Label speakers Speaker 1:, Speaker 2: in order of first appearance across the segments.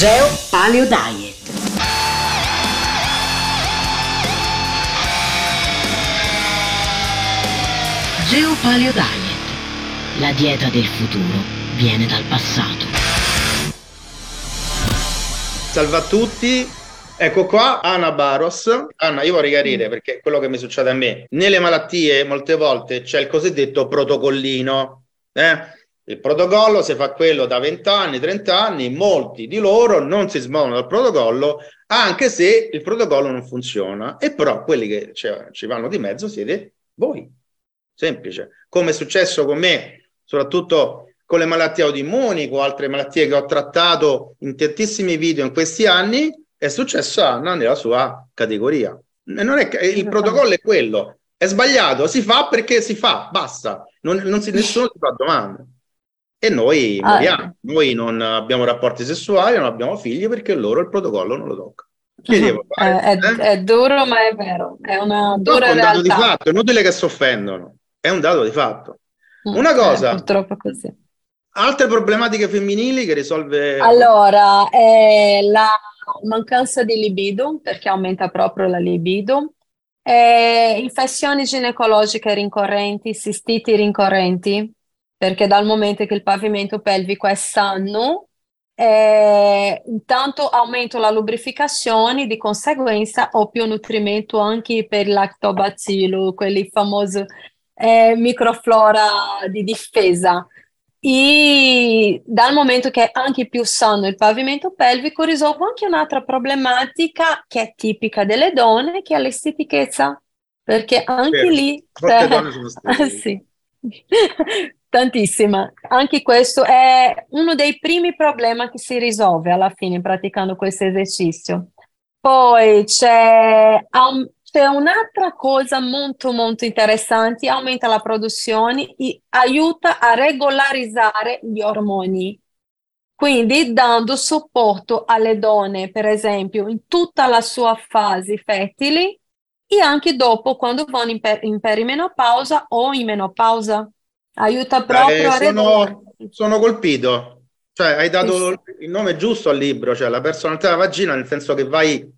Speaker 1: Geo Paleo Diet. Geo Paleo Diet. La dieta del futuro viene dal passato.
Speaker 2: Salve a tutti, Ecco qua Anna Baros. Anna, io vorrei chiarire perché quello che mi succede a me. Nelle malattie molte volte c'è il cosiddetto protocollino. Eh? Il protocollo si fa quello da 20 anni, 30 anni, molti di loro non si smuovono dal protocollo, anche se il protocollo non funziona. E però quelli che cioè, ci vanno di mezzo siete voi. Semplice. Come è successo con me, soprattutto con le malattie autoimmuni, con altre malattie che ho trattato in tantissimi video in questi anni, è successo a Anna nella sua categoria. Non è, il protocollo è quello, è sbagliato, si fa perché si fa, basta, non, non si, nessuno si fa domande. E noi ah, moriamo, noi non abbiamo rapporti sessuali, non abbiamo figli perché loro il protocollo non lo tocca.
Speaker 3: Uh-huh. fare? È, eh? è, duro, ma è vero, è una dura no, è un
Speaker 2: dato di fatto, è inutile che si offendono, è un dato di fatto. Mm, una cosa,
Speaker 3: eh, purtroppo così.
Speaker 2: Altre problematiche femminili che risolve...
Speaker 3: Allora, eh, la mancanza di libido, perché aumenta proprio la libido, eh, infezioni ginecologiche rincorrenti, sistiti rincorrenti, perché dal momento che il pavimento pelvico è sano, eh, intanto aumento la lubrificazione, di conseguenza ho più nutrimento anche per il lactobacillo, quelli famosi eh, microflora di difesa. E dal momento che è anche più sano il pavimento pelvico, risolvo anche un'altra problematica che è tipica delle donne, che è l'estetichezza, perché anche
Speaker 2: Certo,
Speaker 3: lì...
Speaker 2: molte donne sono stetiche.
Speaker 3: sì. Tantissima. Anche questo è uno dei primi problemi che si risolve alla fine praticando questo esercizio. Poi c'è, c'è un'altra cosa molto molto interessante, aumenta la produzione e aiuta a regolarizzare gli ormoni. Quindi dando supporto alle donne, per esempio, in tutta la sua fase fertile e anche dopo quando vanno in, per- in perimenopausa o in menopausa. Aiuta
Speaker 2: Eh,
Speaker 3: proprio a regolare.
Speaker 2: sono, sono colpito, cioè hai dato il nome giusto al libro, cioè la personalità della vagina, nel senso che vai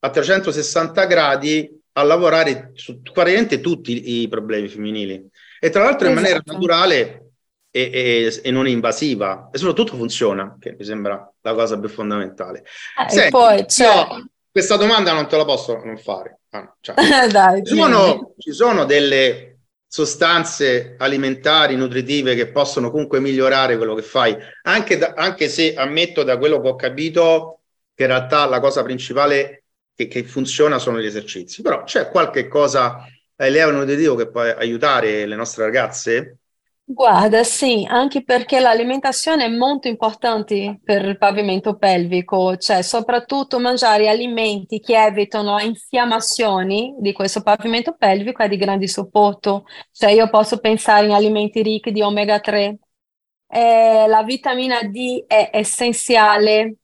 Speaker 2: a 360 gradi a lavorare su praticamente tutti i problemi femminili e tra l'altro in maniera
Speaker 3: Esatto.
Speaker 2: naturale e, e- e non invasiva e soprattutto funziona, che mi sembra la cosa più fondamentale.
Speaker 3: Eh,
Speaker 2: Senti,
Speaker 3: poi c'è...
Speaker 2: io questa domanda non te la posso non fare. Ah, cioè, ci sono, ci sono delle sostanze alimentari, nutritive che possono comunque migliorare quello che fai, anche, da- anche se ammetto da quello che ho capito che in realtà la cosa principale che, che funziona sono gli esercizi, però c'è qualche cosa a livello nutritivo che può aiutare le nostre ragazze?
Speaker 3: Guarda, sì, anche perché l'alimentazione è molto importante per il pavimento pelvico, cioè soprattutto mangiare alimenti che evitano infiammazioni di questo pavimento pelvico è di grande supporto. Cioè io posso pensare in alimenti ricchi di omega 3. Eh, la vitamina D è essenziale,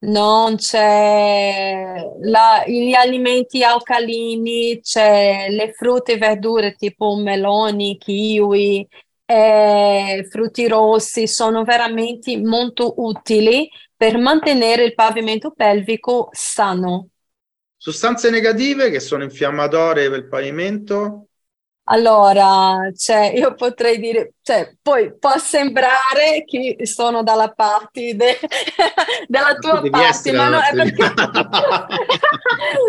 Speaker 3: non c'è la- gli alimenti alcalini, c'è le frutta e verdure tipo meloni, kiwi eh, frutti rossi sono veramente molto utili per mantenere il pavimento pelvico sano.
Speaker 2: Sostanze negative che sono infiammatorie per il pavimento?
Speaker 3: Allora, cioè, io potrei dire, cioè, poi può sembrare che sono dalla parte de- della
Speaker 2: Tu
Speaker 3: tua parte, ma no, è perché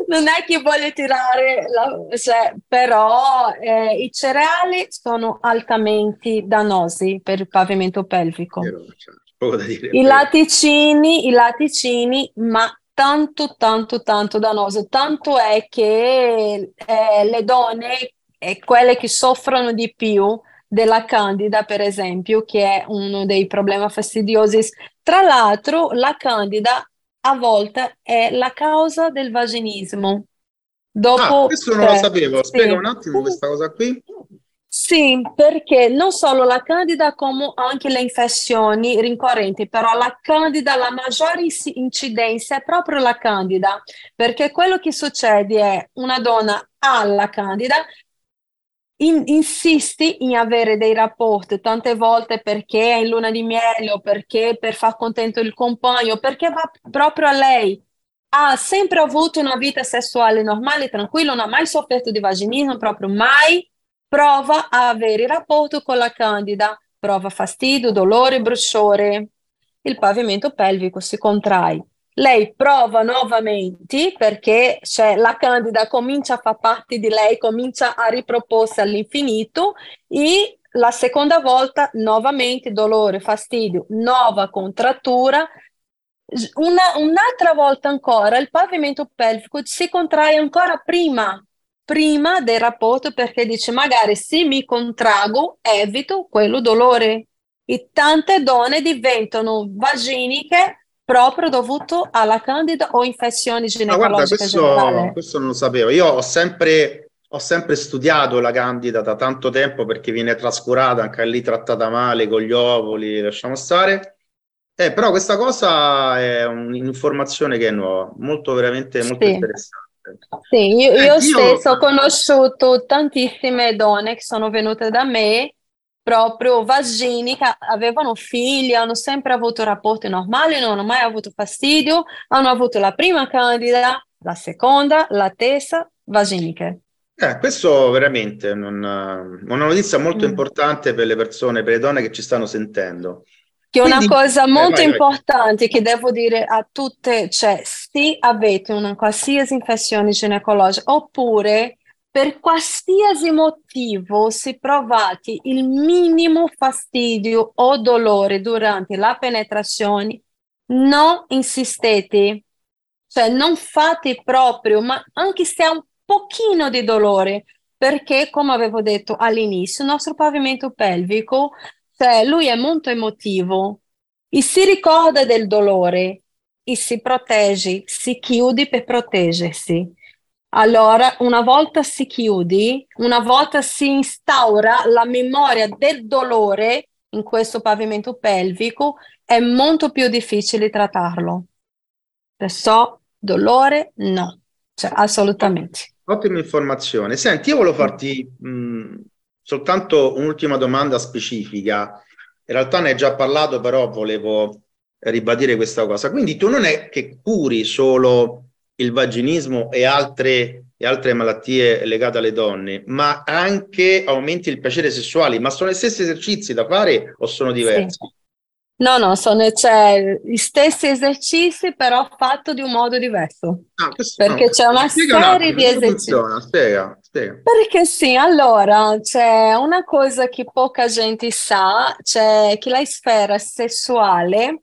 Speaker 3: non è che voglio tirare, la- cioè, però eh, i cereali sono altamente dannosi per il pavimento pelvico.
Speaker 2: Vero, cioè, dire.
Speaker 3: I latticini, i latticini, ma tanto, tanto, tanto dannoso. Tanto è che eh, le donne, eh, quelle che soffrono di più della candida, per esempio, che è uno dei problemi fastidiosi. Tra l'altro, la candida a volte è la causa del vaginismo.
Speaker 2: Ah,
Speaker 3: Dopo,
Speaker 2: questo non lo sapevo.
Speaker 3: sì.
Speaker 2: Spiega un attimo questa cosa qui.
Speaker 3: Sì, perché non solo la candida, come anche le infezioni rincorrenti, però la candida, la maggiore inci- incidenza è proprio la candida, perché quello che succede è una donna ha la candida, in, insisti in avere dei rapporti tante volte perché è in luna di miele o perché per far contento il compagno, perché va proprio a lei. Ha sempre avuto una vita sessuale normale, tranquilla, non ha mai sofferto di vaginismo, proprio mai prova a avere rapporto con la candida, prova fastidio, dolore, bruciore. Il pavimento pelvico si contrae lei prova nuovamente perché cioè, la candida comincia a far parte di lei, comincia a riproporsi all'infinito e la seconda volta nuovamente dolore, fastidio, nuova contrattura. Una, un'altra volta ancora il pavimento pelvico si contrae ancora prima, prima del rapporto perché dice magari se mi contrago evito quello dolore. E tante donne diventano vaginiche proprio dovuto alla candida o infezioni ginecologiche
Speaker 2: Ma guarda, questo, questo non lo sapevo. Io ho sempre, ho sempre studiato la candida da tanto tempo perché viene trascurata, anche lì trattata male con gli ovuli, lasciamo stare. Eh, però questa cosa è un'informazione che è nuova, molto veramente molto sì. interessante.
Speaker 3: Sì, io, io eh, stesso ho conosciuto tantissime donne che sono venute da me proprio vagini che avevano figli, hanno sempre avuto rapporti normali, non hanno mai avuto fastidio, hanno avuto la prima candida, la seconda, la terza, vaginiche.
Speaker 2: Eh, questo veramente è una notizia molto mm. importante per le persone, per le donne che ci stanno sentendo.
Speaker 3: Che Quindi, una cosa eh, molto vai, importante vai. che devo dire a tutte, cioè se avete una qualsiasi infezione ginecologica oppure per qualsiasi motivo si provate il minimo fastidio o dolore durante la penetrazione, non insistete, cioè non fate proprio, ma anche se ha un pochino di dolore, perché come avevo detto all'inizio, il nostro pavimento pelvico, cioè lui è molto emotivo e si ricorda del dolore e si protegge, si chiude per proteggersi. Allora, una volta si chiude, una volta si instaura la memoria del dolore in questo pavimento pelvico, è molto più difficile trattarlo. Perciò dolore no, cioè assolutamente.
Speaker 2: Ottima informazione. Senti, io volevo farti mh, soltanto un'ultima domanda specifica. In realtà ne hai già parlato, però volevo ribadire questa cosa. Quindi tu non è che curi solo il vaginismo e altre, e altre malattie legate alle donne, ma anche aumenti il piacere sessuale. Ma sono gli stessi esercizi da fare o sono diversi? Sì.
Speaker 3: No, no, sono cioè, gli stessi esercizi, però fatto di un modo diverso. Ah, perché no. c'è una serie un di esercizi.
Speaker 2: Spiega, spiega.
Speaker 3: Perché sì, allora c'è una cosa che poca gente sa, c'è che la sfera sessuale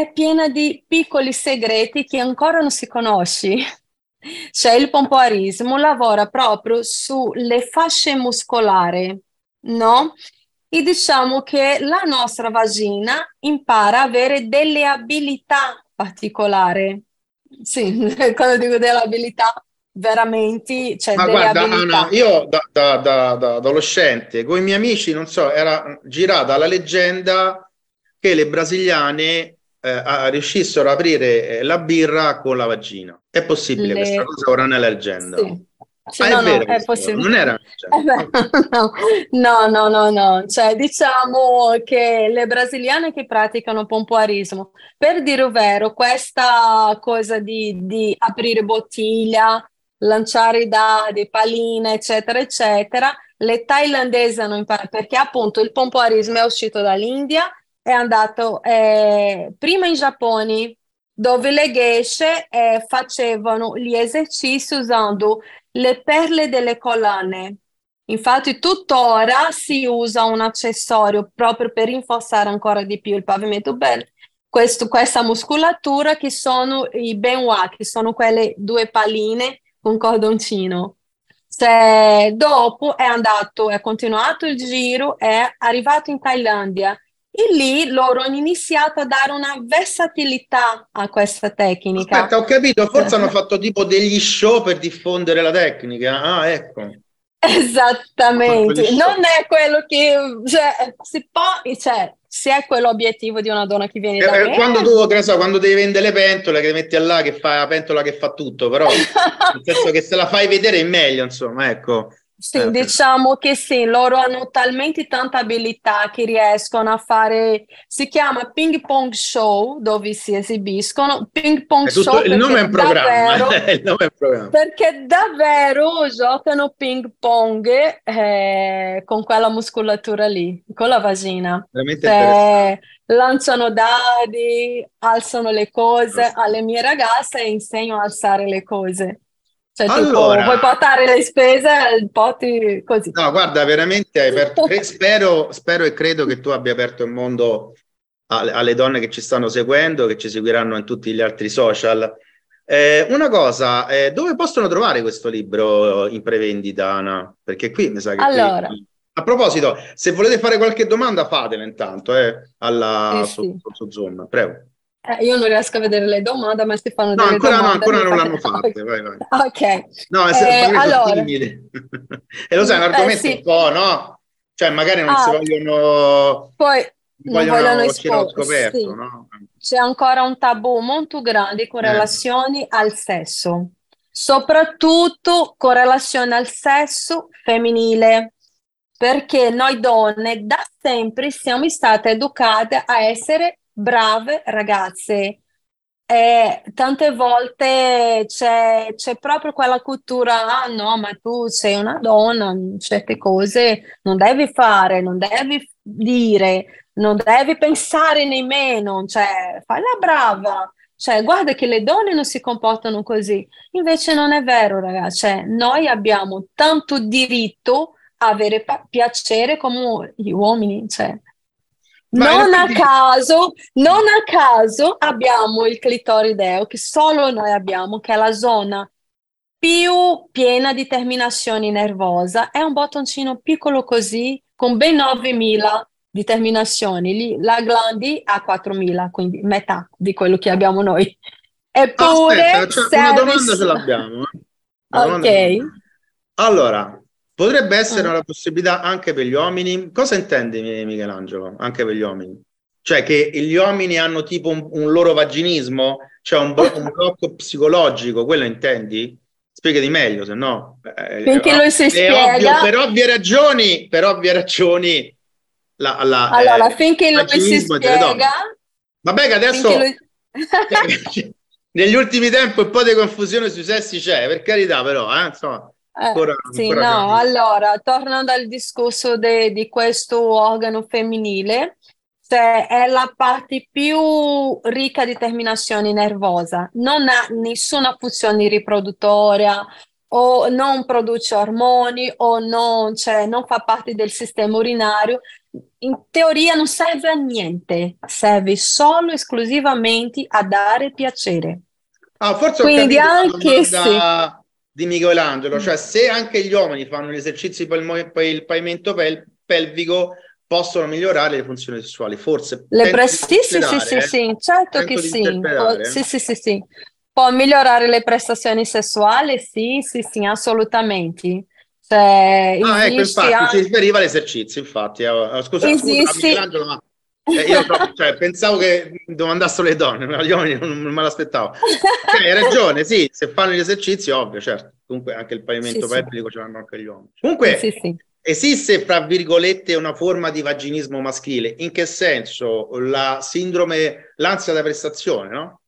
Speaker 3: è piena di piccoli segreti che ancora non si conosce. Cioè il pompoarismo lavora proprio sulle fasce muscolari, no? E diciamo che la nostra vagina impara a avere delle abilità particolari. Sì, quando dico delle abilità, veramente cioè
Speaker 2: Ma
Speaker 3: delle
Speaker 2: guarda,
Speaker 3: abilità.
Speaker 2: Anna, io da, da, da, da, adolescente con i miei amici, non so, era girata la leggenda che le brasiliane eh, riuscissero ad aprire eh, la birra con la vagina. È possibile Le... questa cosa ora nella leggenda?
Speaker 3: Sì. Sì, ah, no, è, vero, no, è possibile. Non era eh no, no, no, no, cioè diciamo che le brasiliane che praticano pompoarismo, per dire vero, questa cosa di, di aprire bottiglia, lanciare i dadi, paline, eccetera, eccetera, le thailandesi hanno imparato perché appunto il pompoarismo è uscito dall'India è andato eh, prima in Giappone, dove le geishe eh, facevano gli esercizi usando le perle delle collane. Infatti tuttora si usa un accessorio proprio per rinforzare ancora di più il pavimento bello. Questo, questa muscolatura che sono i benwa, che sono quelle due palline con cordoncino. Se dopo è andato, è continuato il giro, è arrivato in Thailandia e lì loro hanno iniziato a dare una versatilità a questa tecnica.
Speaker 2: Aspetta, ho capito, forse hanno fatto tipo degli show per diffondere la tecnica. Ah, ecco.
Speaker 3: Esattamente, non è quello che cioè, si può, cioè, se è quello l'obiettivo di una donna che viene da
Speaker 2: eh, me. Quando tu, che so, quando devi vendere le pentole, che metti là che fa la pentola che fa tutto, però nel senso che se la fai vedere è meglio, insomma, ecco.
Speaker 3: Sì,
Speaker 2: Eh,
Speaker 3: diciamo che sì, loro hanno talmente tanta abilità che riescono a fare, si chiama ping pong show, dove si esibiscono, ping pong
Speaker 2: tutto,
Speaker 3: show
Speaker 2: il nome è
Speaker 3: davvero,
Speaker 2: il nome è un programma.
Speaker 3: perché davvero giocano ping pong eh, con quella muscolatura lì, con la vagina.
Speaker 2: Veramente.
Speaker 3: Cioè, lanciano dadi, alzano le cose, alle mie ragazze insegno a alzare le cose. Cioè, tipo,
Speaker 2: Allora,
Speaker 3: vuoi portare le spese, porti così.
Speaker 2: no, guarda, veramente hai aperto, spero, spero e credo che tu abbia aperto il mondo alle, donne che ci stanno seguendo, che ci seguiranno in tutti gli altri social. Eh, una cosa, eh, dove possono trovare questo libro in prevendita, Ana? Perché qui mi sa che qui-
Speaker 3: Allora,
Speaker 2: A proposito, se volete fare qualche domanda, fatela intanto, eh, alla,
Speaker 3: sì,
Speaker 2: su,
Speaker 3: sì.
Speaker 2: su- su Zoom, prego.
Speaker 3: Eh, io non riesco a vedere le domande, ma si fanno
Speaker 2: No,
Speaker 3: delle
Speaker 2: ancora no,
Speaker 3: domande.
Speaker 2: ancora
Speaker 3: mi
Speaker 2: non l'hanno fatte, vai, vai.
Speaker 3: Ok.
Speaker 2: No,
Speaker 3: Eh, allora.
Speaker 2: E lo sai, è un
Speaker 3: eh,
Speaker 2: argomento
Speaker 3: sì.
Speaker 2: un po', no? Cioè, magari non si
Speaker 3: Ah,
Speaker 2: vogliono,
Speaker 3: poi non
Speaker 2: vogliono
Speaker 3: esporre,
Speaker 2: scoperto,
Speaker 3: sì.
Speaker 2: no?
Speaker 3: C'è ancora un tabù molto grande con
Speaker 2: Eh.
Speaker 3: relazioni al sesso, soprattutto con relazione al sesso femminile, perché noi donne da sempre siamo state educate a essere brave ragazze. E tante volte c'è c'è proprio quella cultura, ah no, ma tu sei una donna, certe cose non devi fare, non devi dire, non devi pensare nemmeno, cioè fai la brava, cioè guarda che le donne non si comportano così. Invece non è vero, ragazzi, cioè, noi abbiamo tanto diritto a avere pa- piacere come gli uomini, cioè. Non a caso, non a caso abbiamo il clitorideo che solo noi abbiamo, che è la zona più piena di terminazioni nervosa. È un bottoncino piccolo così, con ben 9.000 di terminazioni. La glandi ha 4.000, quindi metà di quello che abbiamo noi. Eppure
Speaker 2: aspetta, cioè, una domanda ce l'abbiamo. eh. Domanda
Speaker 3: Ok.
Speaker 2: Allora, potrebbe essere
Speaker 3: Mm.
Speaker 2: una possibilità anche per gli uomini? Cosa intendi, Mi- Michelangelo? Anche per gli uomini? Cioè che gli uomini hanno tipo un, un loro vaginismo? Cioè un, blo- un blocco psicologico? Quello intendi? Spiegati meglio, se no... eh,
Speaker 3: lui si
Speaker 2: è ovvio,
Speaker 3: spiega,
Speaker 2: per ovvie ragioni, per ovvie ragioni, la, la,
Speaker 3: allora,
Speaker 2: eh,
Speaker 3: finché lui si spiega,
Speaker 2: Vabbè che adesso...
Speaker 3: lui...
Speaker 2: Negli ultimi tempi un po' di confusione sui sessi c'è, per carità, però, eh, insomma,
Speaker 3: Eh,
Speaker 2: ancora,
Speaker 3: sì,
Speaker 2: ancora
Speaker 3: no,
Speaker 2: siamo-
Speaker 3: allora, tornando al discorso de- di questo organo femminile, cioè è la parte più ricca di terminazione nervosa, non ha nessuna funzione riproduttoria o non produce ormoni o non, cioè, non fa parte del sistema urinario. In teoria non serve a niente, serve solo esclusivamente a dare piacere.
Speaker 2: Ah, forse
Speaker 3: Quindi
Speaker 2: capito
Speaker 3: anche se...
Speaker 2: di Michelangelo, cioè se anche gli uomini fanno gli esercizi per il, per il pavimento pel- pelvico possono migliorare le funzioni sessuali, forse
Speaker 3: Le
Speaker 2: tento
Speaker 3: pre-
Speaker 2: di
Speaker 3: sì, sì, sì, sì,
Speaker 2: eh.
Speaker 3: sì, certo che sì. Può- sì, sì, sì, sì. Può migliorare le prestazioni sessuali? Sì, sì, sì, assolutamente. Cioè,
Speaker 2: Ah, ecco, infatti, si
Speaker 3: anche...
Speaker 2: riferiva all'esercizio, infatti. Eh, eh, Scusa, scusa,
Speaker 3: Esisti...
Speaker 2: Michelangelo, ma eh, io troppo- cioè, pensavo che domandassero le donne, ma gli uomini non, non me l'aspettavo. Ok, hai ragione, sì, se fanno gli esercizi, ovvio, certo. Comunque anche il
Speaker 3: Sì,
Speaker 2: pavimento
Speaker 3: sì,
Speaker 2: pelvico ce l'hanno anche gli uomini.
Speaker 3: sì,
Speaker 2: Comunque,
Speaker 3: sì, sì.
Speaker 2: esiste, fra virgolette, una forma di vaginismo maschile. In che senso? La sindrome, l'ansia da prestazione, no?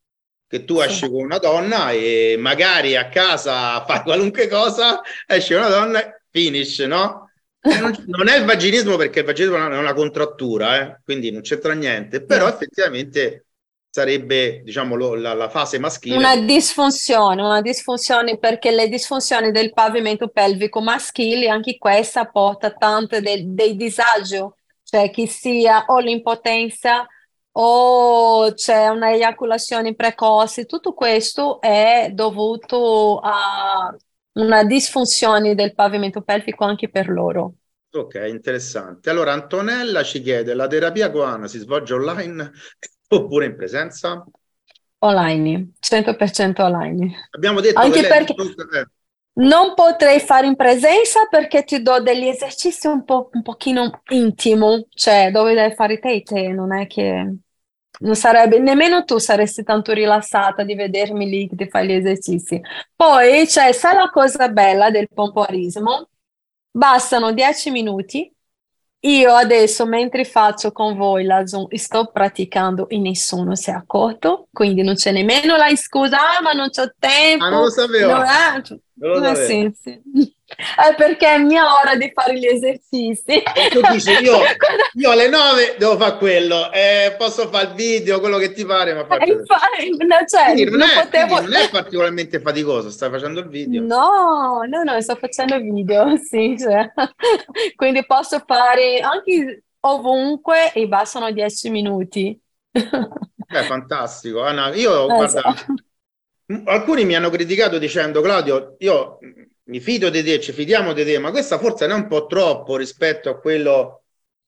Speaker 2: Che tu
Speaker 3: Sì.
Speaker 2: esci con una donna e magari a casa fai qualunque cosa, esci con una donna, finish, no? Non, non è il vaginismo perché il vaginismo è una contrattura, eh, quindi non c'entra niente, però
Speaker 3: No.
Speaker 2: effettivamente sarebbe, diciamo, lo- la, la fase maschile.
Speaker 3: Una disfunzione, una disfunzione perché le disfunzioni del pavimento pelvico maschile, anche questa porta tante de- dei disagi, cioè che sia o l'impotenza o c'è una eiaculazione precoce, tutto questo è dovuto a una disfunzione del pavimento pelvico anche per loro.
Speaker 2: Ok, interessante. Allora, Antonella ci chiede, la terapia guana si svolge online oppure in presenza?
Speaker 3: Online, 100% online.
Speaker 2: Abbiamo detto
Speaker 3: Anche perché
Speaker 2: eh,
Speaker 3: non potrei fare in presenza perché ti do degli esercizi un po', un pochino intimo, cioè dove devi fare te e te, non è che non sarebbe, nemmeno tu saresti tanto rilassata di vedermi lì che ti fai gli esercizi. Poi c'è, sai la cosa bella del pompoarismo? Bastano 10 minuti. Io adesso, mentre faccio con voi la Zoom, sto praticando e nessuno si è accorto, quindi non c'è nemmeno la scusa, ah, ma non c'ho tempo.
Speaker 2: Ah, non lo sapevo.
Speaker 3: No, eh,
Speaker 2: Non lo sapevo.
Speaker 3: sì, sì. È perché è mia ora di fare gli esercizi.
Speaker 2: E tu dici, io, io alle 9 devo fare quello, eh, posso fare il video, quello che ti pare, ma
Speaker 3: Eh,
Speaker 2: faccio...
Speaker 3: infatti, no, cioè,
Speaker 2: non,
Speaker 3: non
Speaker 2: è,
Speaker 3: potevo...
Speaker 2: non è particolarmente faticoso, stai facendo il video.
Speaker 3: No, no, no, sto facendo video, sì, cioè. Quindi posso fare anche ovunque e bastano 10 minuti.
Speaker 2: Beh, fantastico. Anna, io,
Speaker 3: Eh,
Speaker 2: guarda,
Speaker 3: so.
Speaker 2: alcuni mi hanno criticato dicendo, Claudio, io mi fido di te, ci fidiamo di te, ma questa forse non è un po' troppo rispetto a quello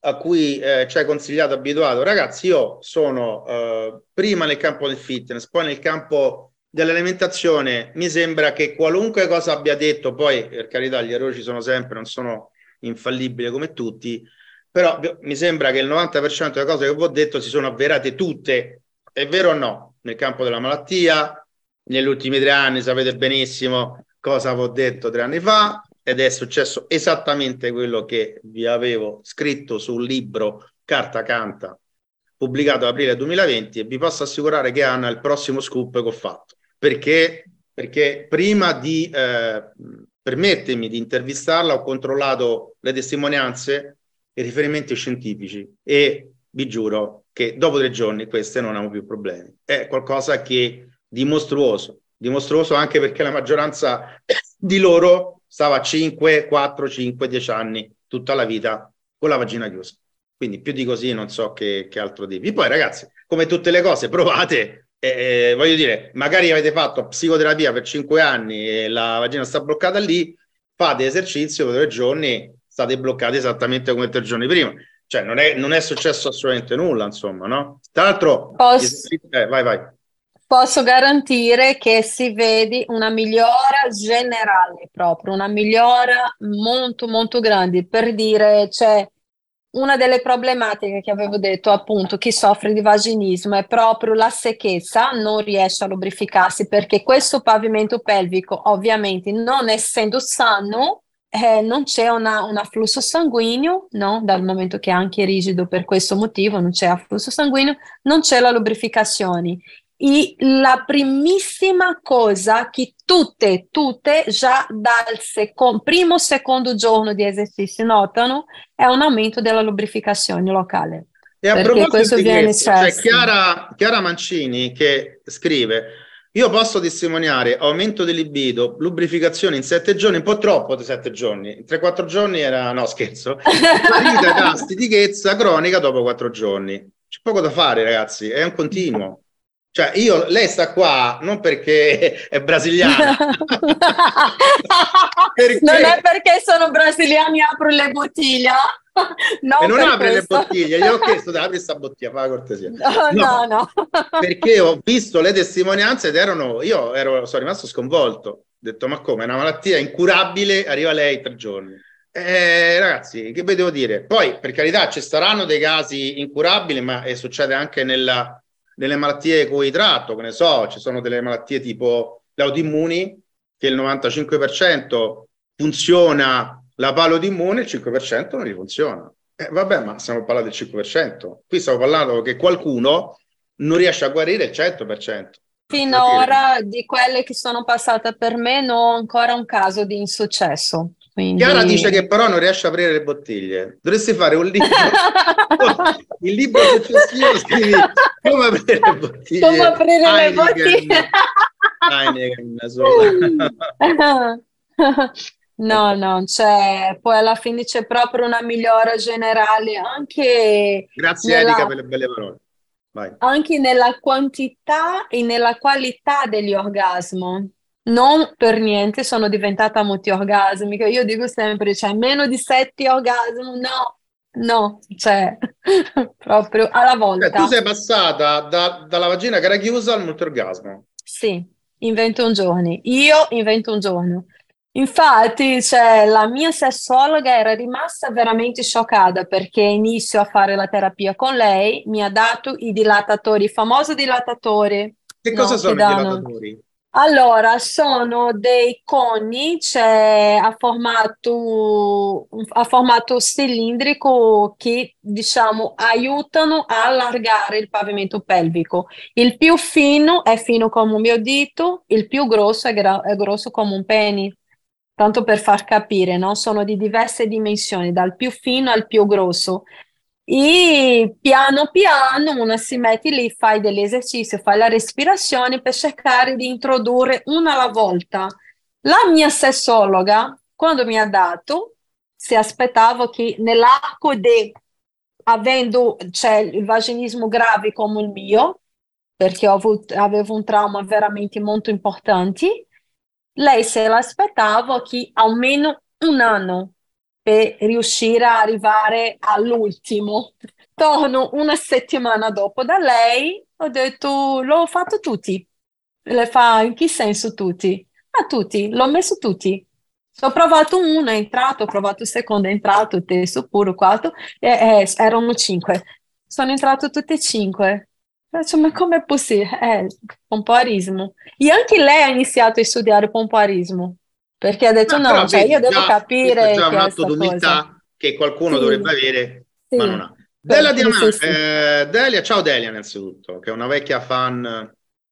Speaker 2: a cui eh, ci hai consigliato, abituato. Ragazzi, io sono eh, prima nel campo del fitness, poi nel campo dell'alimentazione. Mi sembra che qualunque cosa abbia detto, poi per carità, gli errori ci sono sempre, non sono infallibili come tutti, però mi sembra che il 90% delle cose che vi ho detto si sono avverate tutte. È vero o no? Nel campo della malattia, negli ultimi tre anni sapete benissimo cosa ho detto tre anni fa ed è successo esattamente quello che vi avevo scritto sul libro Carta Canta, pubblicato ad aprile 2020 e vi posso assicurare che Anna è il prossimo scoop che ho fatto. Perché? Perché prima di eh, permettermi di intervistarla ho controllato le testimonianze e i riferimenti scientifici e vi giuro che dopo tre giorni queste non hanno più problemi. È qualcosa che di mostruoso, di mostruoso anche perché la maggioranza di loro stava a 5, 4, 5, 10 anni tutta la vita con la vagina chiusa. Quindi più di così non so che, che altro dirvi. Poi ragazzi, come tutte le cose, provate. Eh, voglio dire, magari avete fatto psicoterapia per 5 anni e la vagina sta bloccata lì, fate esercizio per tre giorni, state bloccati esattamente come tre giorni prima. Cioè non è, non è successo assolutamente nulla, insomma, no? Tra l'altro,
Speaker 3: Posso-
Speaker 2: eh, vai, vai.
Speaker 3: Posso garantire che si vede una migliora generale proprio, una migliora molto molto grande. Per dire, c'è una delle problematiche che avevo detto, appunto, chi soffre di vaginismo è proprio la secchezza, non riesce a lubrificarsi perché questo pavimento pelvico, ovviamente, non essendo sano, eh, non c'è un afflusso sanguigno, no? Dal momento che è anche rigido per questo motivo, non c'è afflusso sanguigno, non c'è la lubrificazione. E la primissima cosa che tutte, tutte già dal secondo, primo secondo giorno di esercizio notano è un aumento della lubrificazione locale.
Speaker 2: E a proposito di questo, c'è
Speaker 3: chiesto.
Speaker 2: Chiara, Chiara Mancini che scrive: Io posso testimoniare aumento di libido, lubrificazione in sette giorni, un po' troppo di sette giorni. In 3-4 giorni era no, scherzo. Guarita da stitichezza cronica dopo quattro giorni. C'è poco da fare, ragazzi, è un continuo. Cioè, io, lei sta qua non perché è brasiliana, Perché?
Speaker 3: Non è perché sono brasiliani apro le bottiglie, no,
Speaker 2: e non apre le
Speaker 3: questo.
Speaker 2: bottiglie. Gli ho chiesto di aprire questa bottiglia, fa la cortesia.
Speaker 3: No, no, no.
Speaker 2: perché ho visto le testimonianze ed erano, io ero, sono rimasto sconvolto. Ho detto, ma come? È una malattia incurabile, arriva lei tre giorni. Eh, ragazzi, che vi devo dire? Poi, per carità, ci saranno dei casi incurabili, ma eh, succede anche nella, nelle malattie con tratto, che ne so, ci sono delle malattie tipo le autoimmuni, che il 95% funziona la palo immune, il 5% non rifunziona. Eh, vabbè, ma stiamo parlando del 5%. Qui stiamo parlando che qualcuno non riesce a guarire il 100%.
Speaker 3: Finora di quelle che sono passate per me non ho ancora un caso di insuccesso. Quindi...
Speaker 2: Chiara dice che però non riesce a aprire le bottiglie. Dovresti fare un libro. Il libro successivo scrivi come aprire le bottiglie.
Speaker 3: Come aprire le bottiglie.
Speaker 2: Heineken.
Speaker 3: No, no, c'è, poi alla fine c'è proprio una migliora generale anche
Speaker 2: Grazie
Speaker 3: nella-
Speaker 2: Erika per le belle parole. Vai.
Speaker 3: anche nella quantità e nella qualità degli orgasmi. Non per niente sono diventata multiorgasmica. Io dico sempre, cioè meno di sette orgasmi, no, no, cioè proprio alla
Speaker 2: Cioè,
Speaker 3: volta.
Speaker 2: tu sei passata da- dalla vagina che era chiusa al multiorgasmo.
Speaker 3: Sì, in 21 giorni. Io in 21 giorni. Infatti, cioè, la mia sessuologa era rimasta veramente scioccata perché inizio a fare la terapia con lei, mi ha dato i dilatatori, i famosi dilatatori.
Speaker 2: Che
Speaker 3: No,
Speaker 2: cosa
Speaker 3: che
Speaker 2: sono i
Speaker 3: danno-
Speaker 2: dilatatori?
Speaker 3: Allora, sono dei coni cioè, a formato, a formato cilindrico che, diciamo, aiutano a allargare il pavimento pelvico. Il più fino è fino come un mio dito, il più grosso è, gra- è grosso come un penny. Tanto per far capire, no? Sono di diverse dimensioni, dal più fino al più grosso. E piano piano una si mette lì, fai degli esercizi, fai la respirazione per cercare di introdurre una alla volta. La mia sessologa, quando mi ha dato, si aspettava che nell'arco di, avendo cioè, il vaginismo grave come il mio, perché avuto, avevo un trauma veramente molto importante, lei se l'aspettava che almeno un anno per riuscire a arrivare all'ultimo. Torno una settimana dopo da lei, ho detto l'ho fatto tutti. Le fa in che senso tutti? A tutti, l'ho messo tutti. Ho provato uno, è entrato, ho provato il secondo, è entrato, il terzo, pure quarto, e, e, erano cinque. Sono entrato tutte e cinque. Faccio, ma com'è possibile? Eh, pompoarismo. E anche lei ha iniziato a studiare pompoarismo. Perché ha detto no, no cioè io devo già, capire
Speaker 2: è già un atto d'umiltà che qualcuno sì. dovrebbe avere, sì. ma non ha. Delia, Diamant, sì, eh, Delia, ciao Delia innanzitutto, che è una vecchia fan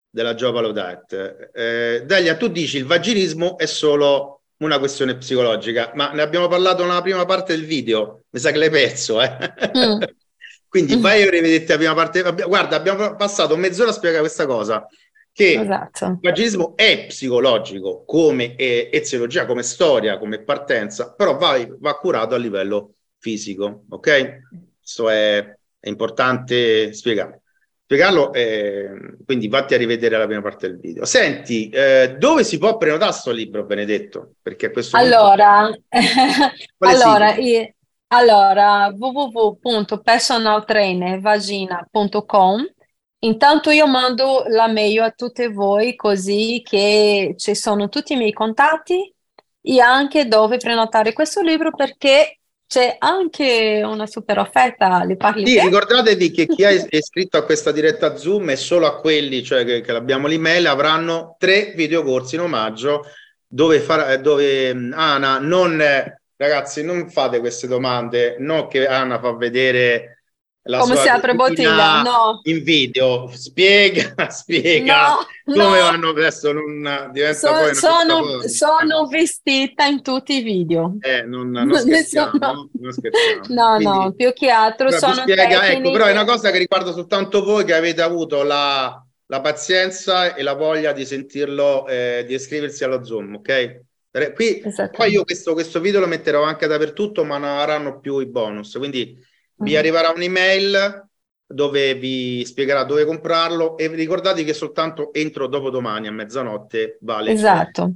Speaker 2: della Giova Laudette. Eh, Delia, tu dici il vaginismo è solo una questione psicologica, ma ne abbiamo parlato nella prima parte del video, mi sa che l'hai perso, eh? Mm. Quindi vai a rivedere la prima parte. Guarda, abbiamo passato mezz'ora a spiegare questa cosa che esatto. il vaginismo è psicologico come eziologia, come storia, come partenza, però va, va curato a livello fisico, ok? Questo è, è importante spiegare. Spiegarlo, eh, quindi vatti a rivedere la prima parte del video. Senti, eh, dove si può prenotare questo libro, Benedetto? Perché questo
Speaker 3: allora, allora, allora www.personaltrainervagina.com Intanto io mando la mail a tutte voi così che ci sono tutti i miei contatti e anche dove prenotare questo libro perché c'è anche una super offerta, le parli
Speaker 2: Sì, te? ricordatevi che chi è iscritto a questa diretta Zoom e solo a quelli, cioè che, che abbiamo l'email, avranno tre videocorsi in omaggio dove, far, dove Ana non... Ragazzi, non fate queste domande, no che Ana fa vedere
Speaker 3: la come si apre bottiglia no
Speaker 2: in video spiega spiega no, come no. vanno adesso non diventa
Speaker 3: so, poi sono, sono vestita in tutti i video
Speaker 2: eh, non, non, scherziamo, no. non scherziamo.
Speaker 3: no Quindi, no più che altro sono spiega,
Speaker 2: tecniche... ecco però è una cosa che riguarda soltanto voi che avete avuto la, la pazienza e la voglia di sentirlo eh, di iscriversi allo zoom ok qui poi io questo, questo video lo metterò anche dappertutto ma non avranno più i bonus quindi vi arriverà un'email dove vi spiegherà dove comprarlo e ricordate che soltanto entro dopodomani a mezzanotte vale.
Speaker 3: Esatto.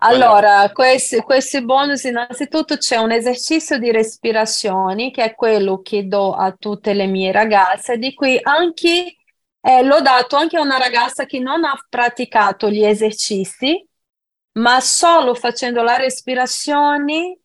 Speaker 3: Allora, questi, questi bonus innanzitutto c'è un esercizio di respirazioni che è quello che do a tutte le mie ragazze, di cui anche eh, l'ho dato anche a una ragazza che non ha praticato gli esercizi, ma solo facendo la respirazione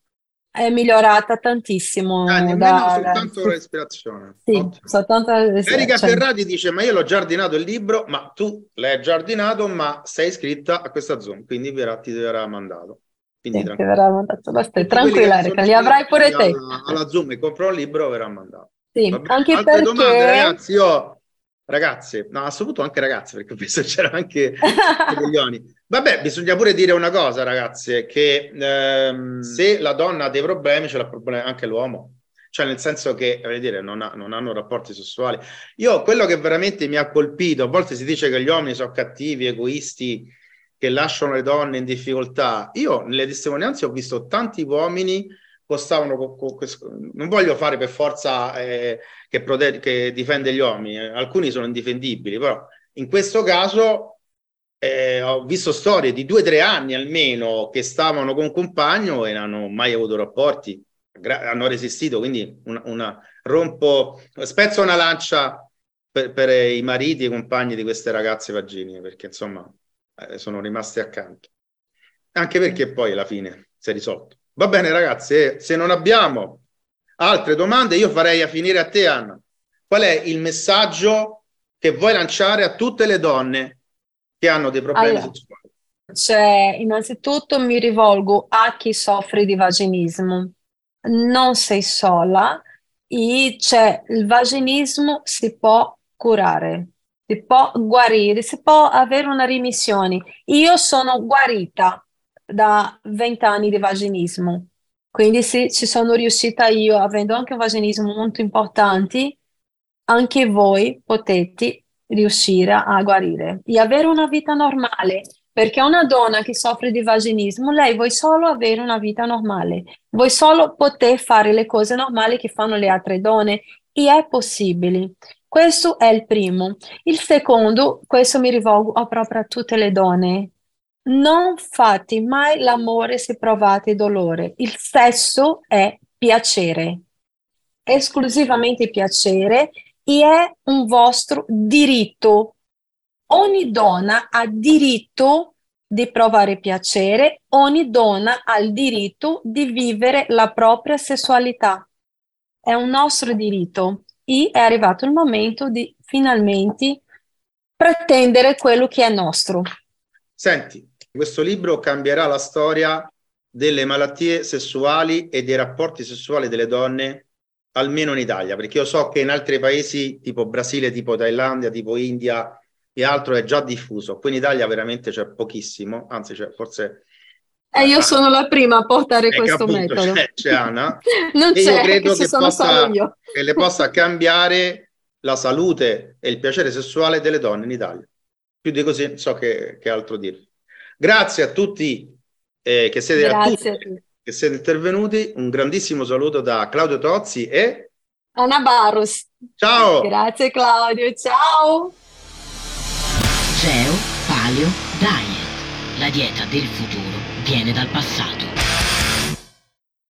Speaker 3: è migliorata tantissimo.
Speaker 2: Ah, nemmeno da, soltanto la respirazione.
Speaker 3: Sì, soltanto la respirazione.
Speaker 2: Erika Ferrati dice: Ma io l'ho giardinato il libro, ma tu l'hai giardinato, ma sei iscritta a questa Zoom, quindi verrà, ti verrà mandato. Quindi
Speaker 3: sì, ti verrà mandato. Basta, tranquilla, Erika, li avrai pure te.
Speaker 2: Alla, alla Zoom e comprò il libro, verrà mandato.
Speaker 3: Sì, anche Altre perché... domande,
Speaker 2: ragazzi, io ragazze, no, a questo punto anche ragazze, perché penso c'era anche coglioni. Vabbè, bisogna pure dire una cosa, ragazze, che ehm, se la donna ha dei problemi, ce l'ha problemi anche l'uomo. Cioè, nel senso che, dire, non, ha, non, hanno rapporti sessuali. Io, quello che veramente mi ha colpito, a volte si dice che gli uomini sono cattivi, egoisti, che lasciano le donne in difficoltà. Io, nelle testimonianze, ho visto tanti uomini costavano, co- co- non voglio fare per forza eh, che, prote- che, difende gli uomini, eh. alcuni sono indifendibili, però in questo caso eh, ho visto storie di due o tre anni almeno che stavano con un compagno e non hanno mai avuto rapporti, gra- hanno resistito, quindi una, una, rompo, spezzo una lancia per, per, i mariti e i compagni di queste ragazze vagine, perché insomma eh, sono rimasti accanto. Anche perché poi alla fine si è risolto. Va bene ragazzi, se non abbiamo altre domande, io farei a finire a te Anna. Qual è il messaggio che vuoi lanciare a tutte le donne che hanno dei problemi allora, sessuali?
Speaker 3: Cioè, innanzitutto mi rivolgo a chi soffre di vaginismo. Non sei sola e cioè, il vaginismo si può curare, si può guarire, si può avere una rimissione. Io sono guarita da 20 anni di vaginismo, quindi se ci sono riuscita io, avendo anche un vaginismo molto importante, anche voi potete riuscire a guarire e avere una vita normale. Perché una donna che soffre di vaginismo, lei vuole solo avere una vita normale, vuole solo poter fare le cose normali che fanno le altre donne e è possibile. Questo è il primo. Il secondo, questo mi rivolgo proprio a tutte le donne. Non fate mai l'amore se provate dolore. Il sesso è piacere, esclusivamente piacere e è un vostro diritto. Ogni donna ha diritto di provare piacere, ogni donna ha il diritto di vivere la propria sessualità. È un nostro diritto e è arrivato il momento di finalmente pretendere quello che è nostro.
Speaker 2: Senti, questo libro cambierà la storia delle malattie sessuali e dei rapporti sessuali delle donne, almeno in Italia, perché io so che in altri paesi tipo Brasile, tipo Thailandia, tipo India e altro è già diffuso. Qui in Italia veramente c'è pochissimo, anzi c'è forse
Speaker 3: eh, io sono la prima a portare ecco, questo appunto, metodo.
Speaker 2: C'è, c'è Anna.
Speaker 3: non
Speaker 2: e
Speaker 3: c'è,
Speaker 2: io credo che, possa, che le possa cambiare la salute e il piacere sessuale delle donne in Italia. Più di così so che, che altro dire. Grazie a tutti eh, che, siete, a tutti, che siete intervenuti. Un grandissimo saluto da Claudio Tozzi e
Speaker 3: Anna Barus.
Speaker 2: Ciao.
Speaker 3: Grazie Claudio, ciao.
Speaker 1: Geo Paleo Diet, la dieta del futuro viene dal passato.